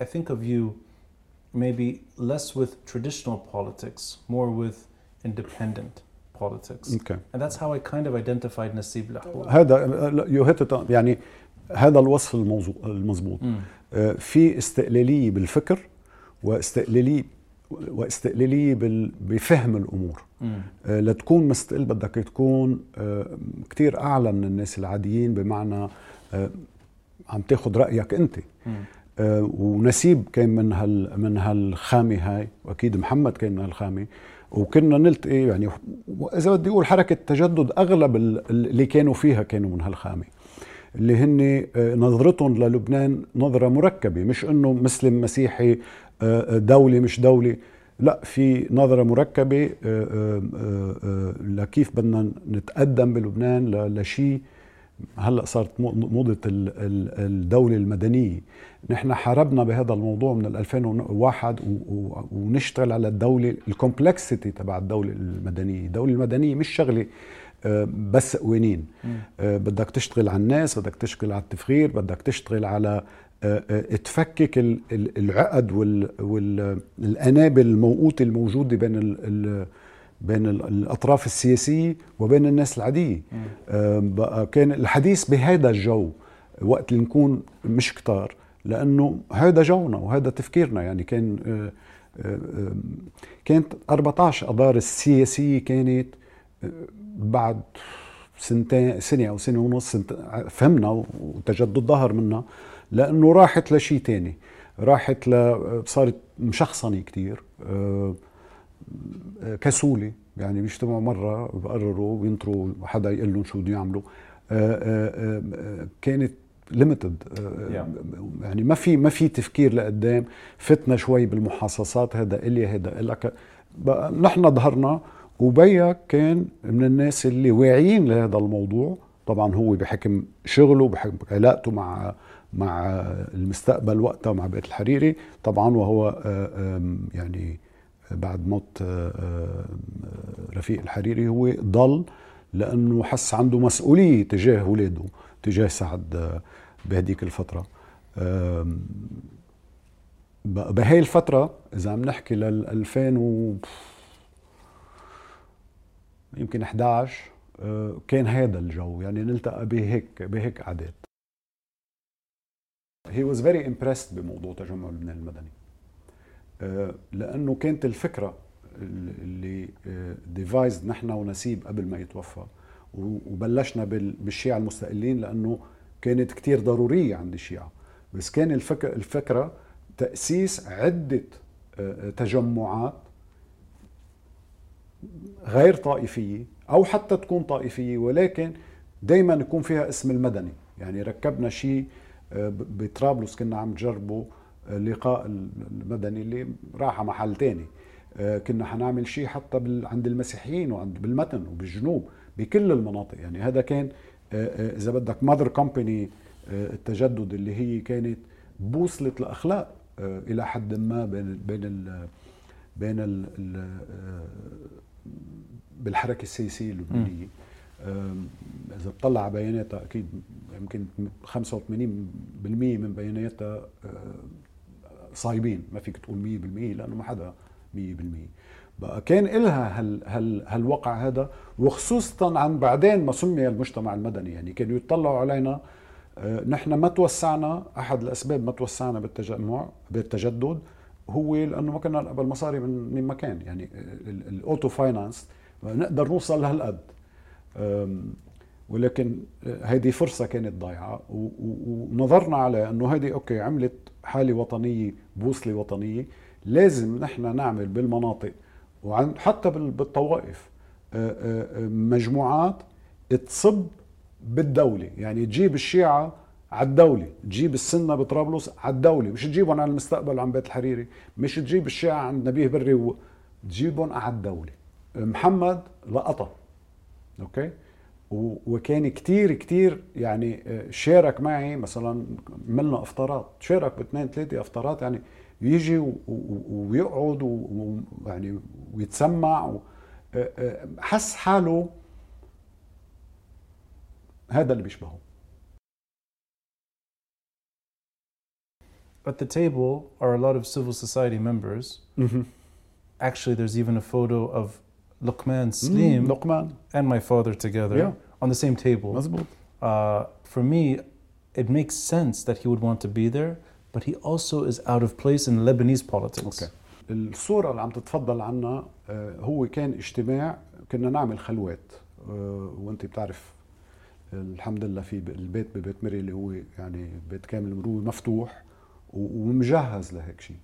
I think of you maybe less with traditional politics, more with independent politics. Okay. And that's how I kind of identified Nasib Lahou. هذا يو هيت يعني هذا الوصف الموضوع المضبوط. آه، في استقلاليه بالفكر واستقلاليه بال- بفهم الأمور. آه، لتكون مستقل بدك تكون كثير أعلى من الناس العاديين بمعنى آه، عم تاخذ رأيك أنت. آه، ونسيب كان من هال من هالخامة هاي وأكيد محمد كان من هالخامة. وكنا نلتقي يعني واذا بدي أقول حركة تجدد أغلب ال- اللي كانوا فيها كانوا من هالخامة. اللي هن آه، نظرتهم للبنان نظرة مركبة مش إنه مسلم مسيحي آه، آه، دوله مش دوله لا في نظرة مركبة آه، آه، آه، آه، لكيف بدنا نتقدم بلبنان لشيء هلأ صارت مو- موضة ال- ال- الدولة المدنية. نحن حاربنا بهذا الموضوع من 2001 و- و- ونشتغل على الدولة ال complexity تبع الدولة المدنية. الدولة المدنية مش شغلة آه، بس قوانين. آه، بدك تشتغل على الناس بدك تشتغل على التفكير بدك تشتغل على آه، تفكك ال- ال- العقد والقنابل الموقوتة الموجودة بين ال- بين ال- الأطراف السياسية وبين الناس العادية. بقى كان الحديث بهذا الجو وقت اللي نكون مش كتار. لأنه هذا جونا وهذا تفكيرنا. يعني كان آه، آه، كانت 14 اذار السياسية كانت آه، بعد سنتين سنة أو سنة ونص سنت- فهمنا وتجدد ظهر منا لأنه راحت لشيء تاني. راحت ل صارت مشخصنة آه، كسولة. يعني بيجتمعوا مرة بقرروا بينطروا حدا يقول لهم شو بده يعملوا. كانت ليمتد Yeah. يعني ما في ما في تفكير لقدام. فتنا شوي بالمحاصصات. هذا إلي هذا لك بقى نحن ظهرنا وبيك كان من الناس اللي واعيين لهذا الموضوع. طبعا هو بحكم شغله بحكم علاقته مع مع المستقبل وقتها مع بيت الحريري. طبعا وهو آه، يعني بعد موت آه، رفيق الحريري هو ضل لأنه حس عنده مسؤولية تجاه اولاده تجاه سعد آه، بهديك ب- بهاي الفترة إذا عم نحكي لل 2000 و يمكن 11 آه، كان هذا الجو. يعني نلتقى بهيك بهيك قعدات he was very impressed بموضوع تجمع لبنان المدني. آه، لأنه كانت الفكرة اللي ديفايزد نحن ونسيب قبل ما يتوفى. وبلشنا بال- بالشيعة المستقلين لأنه كانت كتير ضرورية عند الشيعة. بس كان الفكرة الفكرة تأسيس عدة آه، تجمعات غير طائفية أو حتى تكون طائفية ولكن دائما يكون فيها اسم المدني. يعني ركبنا شيء آه، بطرابلس كنا عم نجربه آه، لقاء المدني اللي راح محل تاني. آه، كنا حنعمل شيء حتى عند المسيحيين وعند بالمتن وبالجنوب. بكل المناطق. يعني هذا كان آه، آه، إذا بدك ماذر كومباني التجدد اللي هي كانت بوصله الاخلاق آه، إلى حد ما بين بين ال بين ال ال بالحركة السياسية اللبنانية. إذا بتطلع على بياناتها أكيد يمكن 85% من بياناتها صايبين. ما فيك تقول 100% لأنه ما حدا 100% بقى كان إلها هال هال هالوقع هذا وخصوصا عن بعدين ما سمي المجتمع المدني. يعني كانوا يطلعوا علينا آه، نحن ما توسعنا أحد الأسباب ما توسعنا بالتجمع بالتجدد هو لأنه ما كنا نقبل مصاري من من مكان. يعني ال- ال auto finance نقدر نوصل لهالقد. ولكن هذه فرصة كانت ضايعة ونظرنا على أنه هذه okay عملت حالة وطنية بوصلة وطنية لازم نحن نعمل بالمناطق وعن حتى بال- بالطوائف. آه، آه، آه، مجموعات تصب بالدولة. يعني تجيب الشيعة على الدولة تجيب السنة بطرابلس على الدولة مش تجيبهم على المستقبل عن بيت الحريري مش تجيب الشيعة عند نبيه بري و... تجيبهم على الدولة محمد لقطها okay؟ و- وكان كتير كتير يعني شارك معي مثلا عملنا افطارات شارك باثنين ثلاثة افطارات يعني يجي و- و- ويقعد و- ويعني ويتسمع و- آه، آه، حس حاله هذا اللي بيشبهه At the table are a lot of civil society members. Actually, there's even a photo of Luqman Slim لقمان and my father together Yeah. on the same table. مزبوط Uh, for me, it makes sense that he would want to be there, but he also is out of place in Lebanese politics. أوكي الصورة اللي عم تتفضل عنها آه، هو كان اجتماع كنا نعمل خلوات آه، وانت بتعرف الحمد لله في البيت ببيت مري اللي هو يعني بيت كامل مروي مفتوح ومجهز لهيك شيء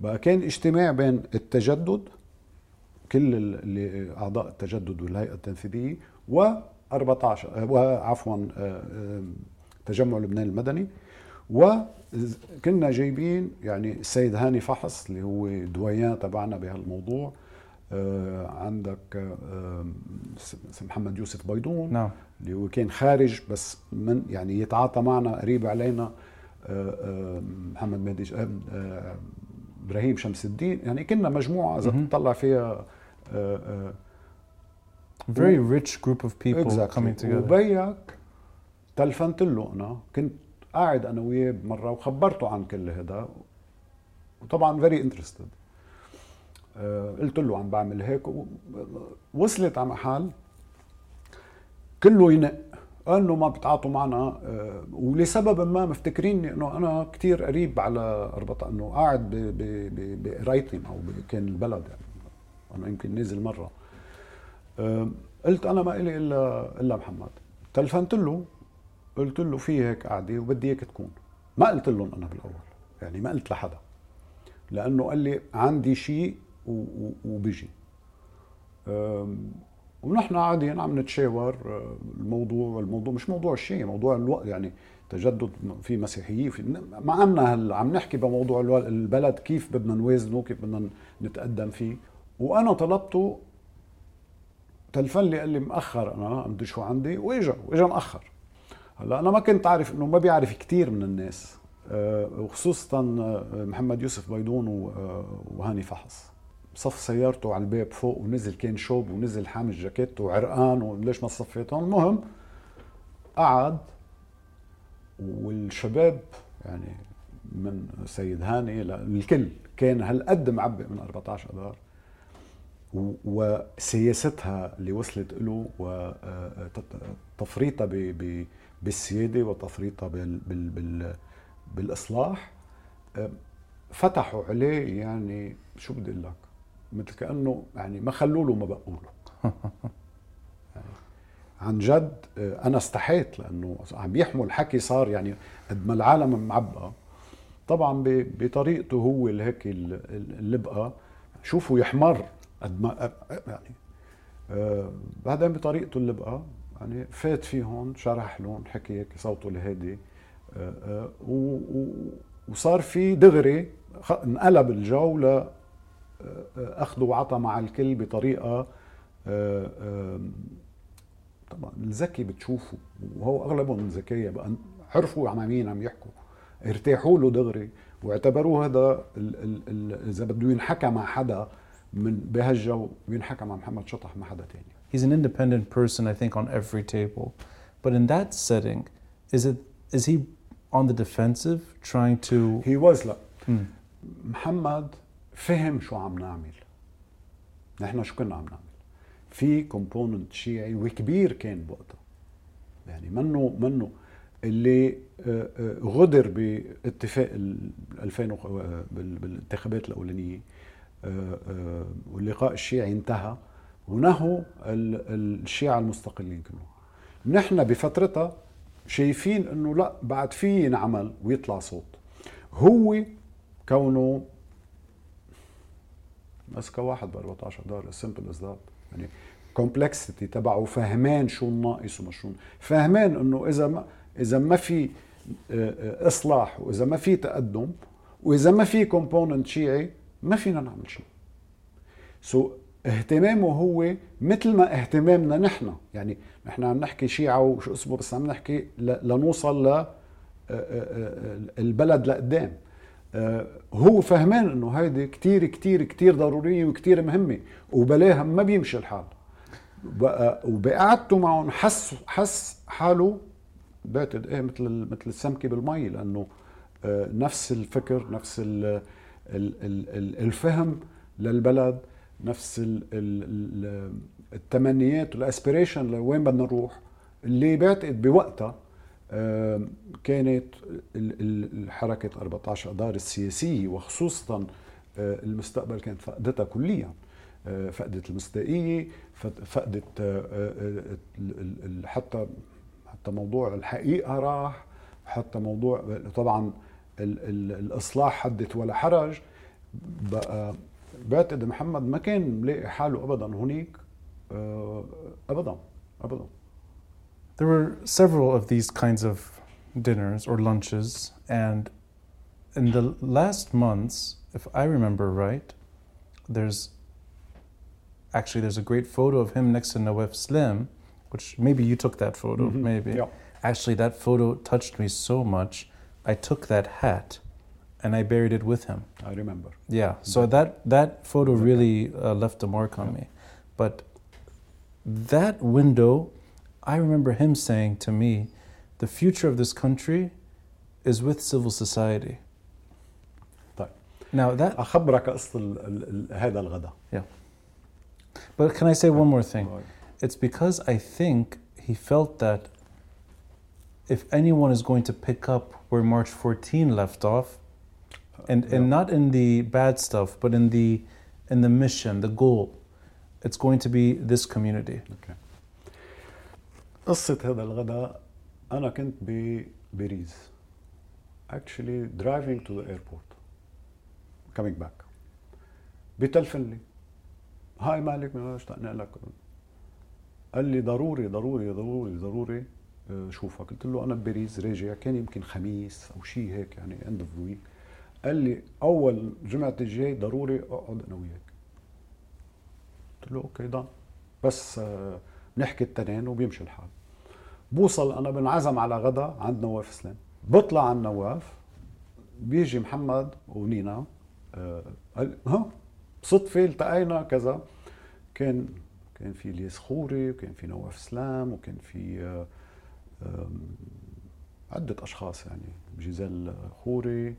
بقى كان اجتماع بين التجدد كل ال- اللي أعضاء التجدد والهيئة التنفيذية و 14 آه، وعفوا تجمع لبنان المدني وكنا جايبين يعني السيد هاني فحص اللي هو دويان تبعنا بهالموضوع آه، عندك آه، محمد يوسف بيضون نعم اللي هو كان خارج بس من يعني يتعاطى معنا قريب علينا آه، آه، محمد مهدي آه، آه، إبراهيم شمس الدين يعني كنا مجموعة إذا مهم. تطلع فيها very rich group of people Exactly. coming together. وبيك تلفنت له أنا كنت قاعد أنا وياه بمره وخبرته عن كل هذا. وطبعا very interested قلت له عم بعمل هيك وصلت على محل. كله ينق. انه ما بتعاطوا معنا. آه، ولسبب ما مفتكريني إنه أنا كتير قريب على أربطة إنه قاعد بقرايتهم أو كان البلد يعني. أنا يمكن نزل مرة. آه، قلت أنا ما إلي الا إلا محمد. تلفنت له. قلت له في هيك قعده وبدي إياك تكون. ما قلت لهم أنا بالأول يعني ما قلت لحدا. لأنه قال لي عندي شيء وبيجي. ونحن قاعدين عم نتشاور أه، الموضوع والموضوع مش موضوع الشيء موضوع الوقت يعني تجدد في مسيحيين في مع أن هل عم نحكي بموضوع البلد كيف بدنا نوازنه كيف بدنا نتقدم فيه. وأنا طلبته تلفن لي قال لي مأخر أنا قمت شو عندي؟ وإجا وإجا مأخر. هلا أنا ما كنت عارف إنه ما بيعرف كثير من الناس أه، وخصوصا أه، محمد يوسف بيضون و- أه، وهاني فحص. صف سيارته على الباب فوق ونزل كان شوب ونزل حامل جاكيت وعرقان وليش ما صفيت هون المهم قعد والشباب يعني من سيد هاني للكل كان هالقد معبئ من 14 آذار. وسياستها اللي وصلت له وتفريطها بالسيادة وتفريطها بال بال بال بالإصلاح أه، فتحوا عليه يعني شو بدي أقول لك؟ مثل كأنه يعني ما خلوا له ما بقوا له. يعني عن جد أه، أنا استحيت لأنه عم يحمل حكي صار يعني قد ما العالم معبأة طبعا بطريقته هو هيك ال- ال- اللي بقى شوفوا يحمر قد ما أ- أ- يعني آه بعدين بطريقته اللي بقى يعني فات فيهم شرح لهم حكي هيك صوته الهادي آه و- وصار في دغري انقلب الجو ل آه، آه، وعطى مع الكل بطريقة طبعا الذكي بتشوفه. وهو أغلبهم ذكية بقى عرفوا عم مين عم يحكوا. ارتاحوا له دغري واعتبروه هذا إذا بده ينحكى مع حدا من بهالجو بينحكى مع محمد شطح مع حدا تاني. He's an independent person, I think, on every table. But in that setting, is it is he on the defensive, trying to? he was لا Hmm. محمد فهم شو عم نعمل نحن شو كنا عم نعمل في component شيعي وكبير كان بوقتها يعني منه منه اللي آه، آه، غدر باتفاق ال 2000 وخ- آه، بال- بالانتخابات الأولانية واللقاء الشيعي انتهى ونهوا ال- الشيعة المستقلين كلهم. نحن بفترتها شايفين إنه لا بعد في ينعمل ويطلع صوت. هو كونه مسكه واحد ب 14 دار سمبل از ذات يعني complexity تبعه فهمان شو الناقص وما شو. فهمان إنه إذا ما إذا ما في آه، آه، إصلاح وإذا ما في تقدم وإذا ما في component شيعي ما فينا نعمل شيء. so اهتمامه هو مثل ما اهتمامنا نحن. يعني نحن عم نحكي شيعة وشو اسمه بس عم نحكي لنوصل ل آه، آه، آه، البلد لقدام. هو فهمان انه هيدي كتير كتير كتير ضرورية وكتير مهمة وبلاها ما بيمشي الحال. وبقعدته معهم حس حس حاله بعتقد إيه مثل مثل السمكة بالمي لأنه نفس الفكر نفس ال ال ال الفهم للبلد. نفس ال ال التمنيات والاسبريشن لوين بدنا نروح. اللي بعتقد بوقتها كانت حركة 14 أدار السياسية وخصوصا آه، المستقبل كانت فقدتها كليا. آه، فقدت المصداقية فقدت حتى حتى موضوع الحقيقة راح حتى موضوع طبعا الإصلاح حدث ولا حرج بقى بعتقد محمد ما كان ملاقي حاله ابدا هنيك ابدا ابدا There were several of these kinds of dinners or lunches and in the last months if I remember right there's actually there's a great photo of him next to Nawaf Slim which maybe you took that photo mm-hmm. maybe yeah. actually that photo touched me so much I took that hat and I buried it with him. I remember. Yeah, so that that photo really uh, left a mark on yeah. me. But that window, I remember him saying to me, "The future of this country is with civil society." طيب. Now that أخبرك قصة هذا الغداء. Yeah. But can I say one more thing? It's because I think he felt that if anyone is going to pick up where March 14 left off, and yeah. and not in the bad stuff, but in the in the mission, the goal. It's going to be this community. Okay. قصة هذا الغداء أنا كنت بباريس actually driving to the airport coming back بتلفن لي hi مالك اشتقنا لك قال لي ضروري ضروري ضروري ضروري آه، شوفك قلت له أنا بباريس راجع كان يمكن خميس أو شيء هيك يعني end of week قال لي أول جمعة الجاي ضروري أقعد أنا وياك. قلت له أوكي دان بس آه، نحكي التنين وبيمشي الحال. بوصل أنا بنعزم على غدا عند نواف سلام بطلع عند نواف بيجي محمد ونينا آه، قال ها صدفة التقينا كذا. كان كان في الياس خوري وكان في نواف سلام وكان في آه، عدة أشخاص يعني جيزيل خوري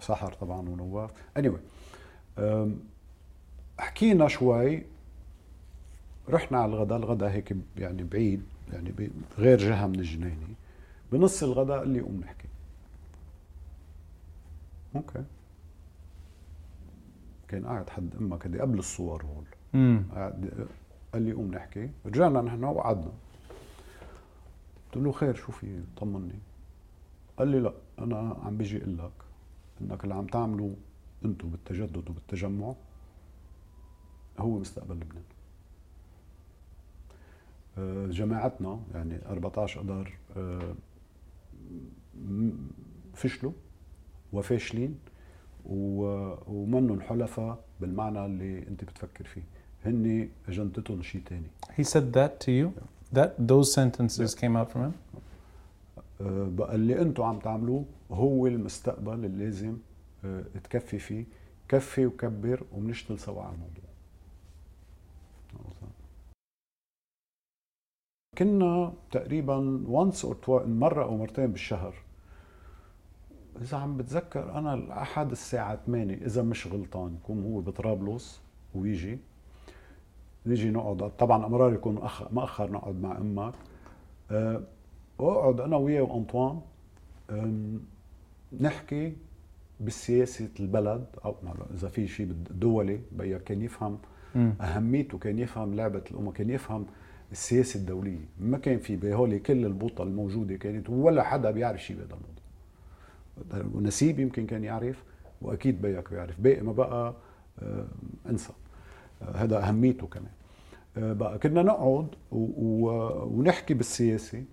سحر طبعا ونواف. Anyway حكينا شوي رحنا على الغداء الغداء هيك يعني بعيد يعني غير جهة من الجنينة. بنص الغداء قال لي قوم نحكي. أوكي كان قاعد حد أمك هدي قبل الصور هول. قاعد قال لي قوم نحكي. رجعنا نحن وقعدنا. قلت له خير شو في؟ طمني. قال لي لا أنا عم بيجي أقول لك إنك اللي عم تعملوا أنتم بالتجدد وبالتجمع هو مستقبل لبنان آه، جماعتنا يعني 14 اذار آه، فشلوا وفاشلين ومنهم حلفاء بالمعنى اللي أنت بتفكر فيه هن أجندتهم شيء ثاني He said that to you? That those sentences yeah. came out from him? آه، بقى اللي أنتم عم تعملوه هو المستقبل اللي لازم آه، تكفي فيه. كفي وكبر وبنشتغل سوا على الموضوع. كنا تقريبا وانس اور مرة أو مرتين بالشهر. إذا عم بتذكر أنا الاحد الساعة 8 إذا مش غلطان يكون هو بطرابلس ويجي. نيجي نقعد. طبعا أمرار يكون مأخر نقعد مع أمك. أه واقعد أنا وياه وأنطوان نحكي بسياسة البلد أو إذا في شيء دولي بيا كان يفهم أهميته كان يفهم لعبة الأمة كان يفهم السياسة الدولية. ما كان في بهولي كل البوطة الموجودة كانت ولا حدا بيعرف شيء بهذا الموضوع. ونسيب يمكن كان يعرف وأكيد بيك بيعرف. باقي ما بقى انسى. هذا أهميته كمان. آه، بقى كنا نقعد ونحكي بالسياسة.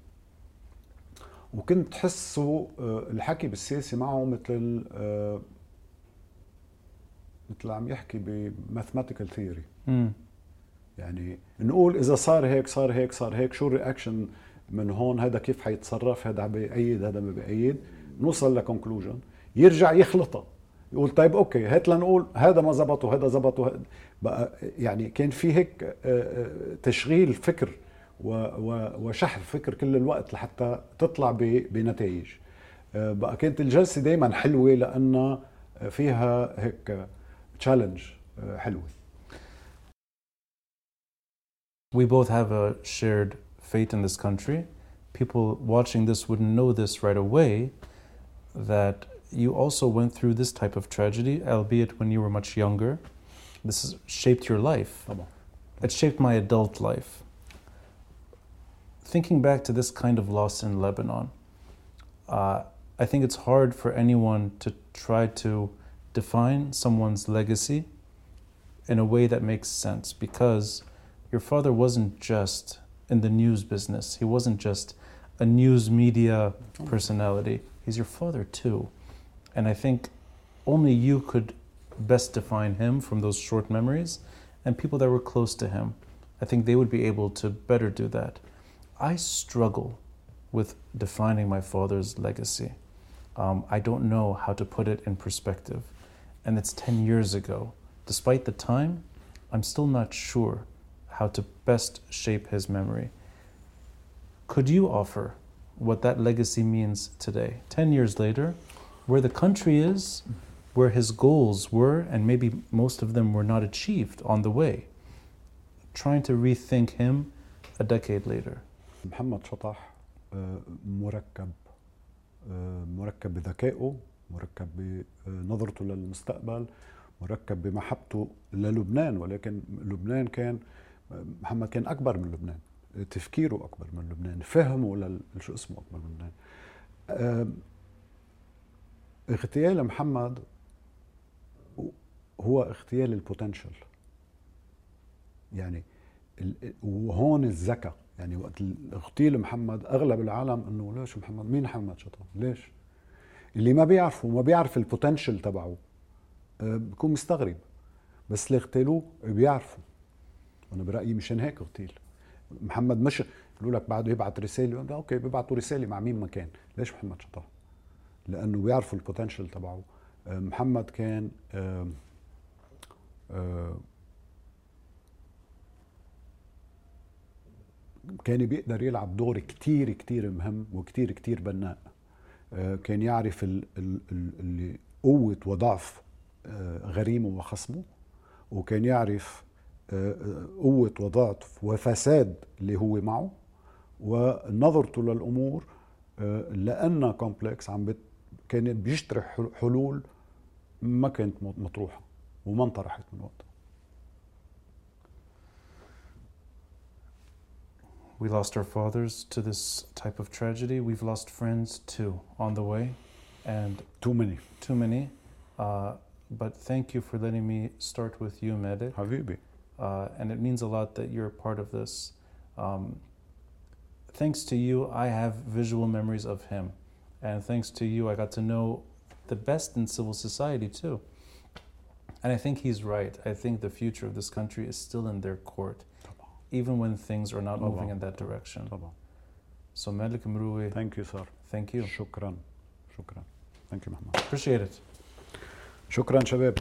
وكنت تحسه آه، الحكي بالسياسة معه مثل آه، مثل عم يحكي ب mathematical theory. يعني نقول إذا صار هيك صار هيك صار هيك شو ال reaction من هون؟ هذا كيف حيتصرف؟ هذا بيأيد هذا ما بيأيد. نوصل ل conclusion يرجع يخلطها يقول طيب okay هات لنقول هذا ما زبط وهذا زبط بقى يعني كان في هيك آه، تشغيل فكر وشحذ فكر كل الوقت لحتى تطلع بنتائج آه، بقى كانت الجلسه دائما حلوة لانها فيها هيك challenge حلوة We both have a shared fate in this country. People watching this wouldn't know this right away that you also went through this type of tragedy, albeit when you were much younger. This has shaped your life. It shaped my adult life. Thinking back to this kind of loss in Lebanon, uh, I think it's hard for anyone to try to define someone's legacy in a way that makes sense because your father wasn't just in the news business. He wasn't just a news media personality. He's your father too. And I think only you could best define him from those short memories and people that were close to him. I think they would be able to better do that. I struggle with defining my father's legacy. Um, I don't know how to put it in perspective. And it's 10 years ago. Despite the time, I'm still not sure how to best shape his memory. Could you offer what that legacy means today, 10 years later, where the country is, where his goals were, and maybe most of them were not achieved on the way? Trying to rethink him a decade later. محمد شطح آه، مركب آه، مركب بذكائه مركب بنظرته للمستقبل مركب بمحبته للبنان ولكن لبنان كان محمد كان أكبر من لبنان تفكيره أكبر من لبنان فهمه لل- شو اسمه أكبر من لبنان. آم، اغتيال محمد هو اغتيال البوتنشل يعني وهون الذكاء. يعني وقت اغتيل محمد أغلب العالم إنه ليش محمد؟ مين محمد شطح ليش؟ اللي ما بيعرفه ما بيعرف ال potential تبعه آه، بكون مستغرب. بس اللي اغتالوه بيعرفوا أنا برأيي مشان هيك اغتيل. محمد مش يقولوا لك بعده يبعث رسالة okay بيبعتوا رسالة مع مين ما كان. ليش محمد شطح لأنه بيعرفوا ال potential تبعه. آه، محمد كان آه، آه، كان بيقدر يلعب دور كتير كتير مهم وكتير كتير بناء. آه، كان يعرف قوة وضعف آه، غريمه وخصمه وكان يعرف آه، قوة وضعف وفساد اللي هو معه ونظرته للأمور لأنها كومبلكس عم بت كان بيشترح حل- حلول ما كانت مطروحة وما انطرحت من وقتها We lost our fathers to this type of tragedy. We've lost friends too on the way, and too many. Too many. Uh, but thank you for letting me start with you, Medit. Habibi. Uh, and it means a lot that you're a part of this. Um, thanks to you, I have visual memories of him. And thanks to you, I got to know the best in civil society, too. And I think he's right. I think the future of this country is still in their court even when things are not moving in that direction. طبعا So, Malik Mroui, ثانك يو صار thank you. شكرا شكرا ثانك يو محمد Appreciate it. شكرا شباب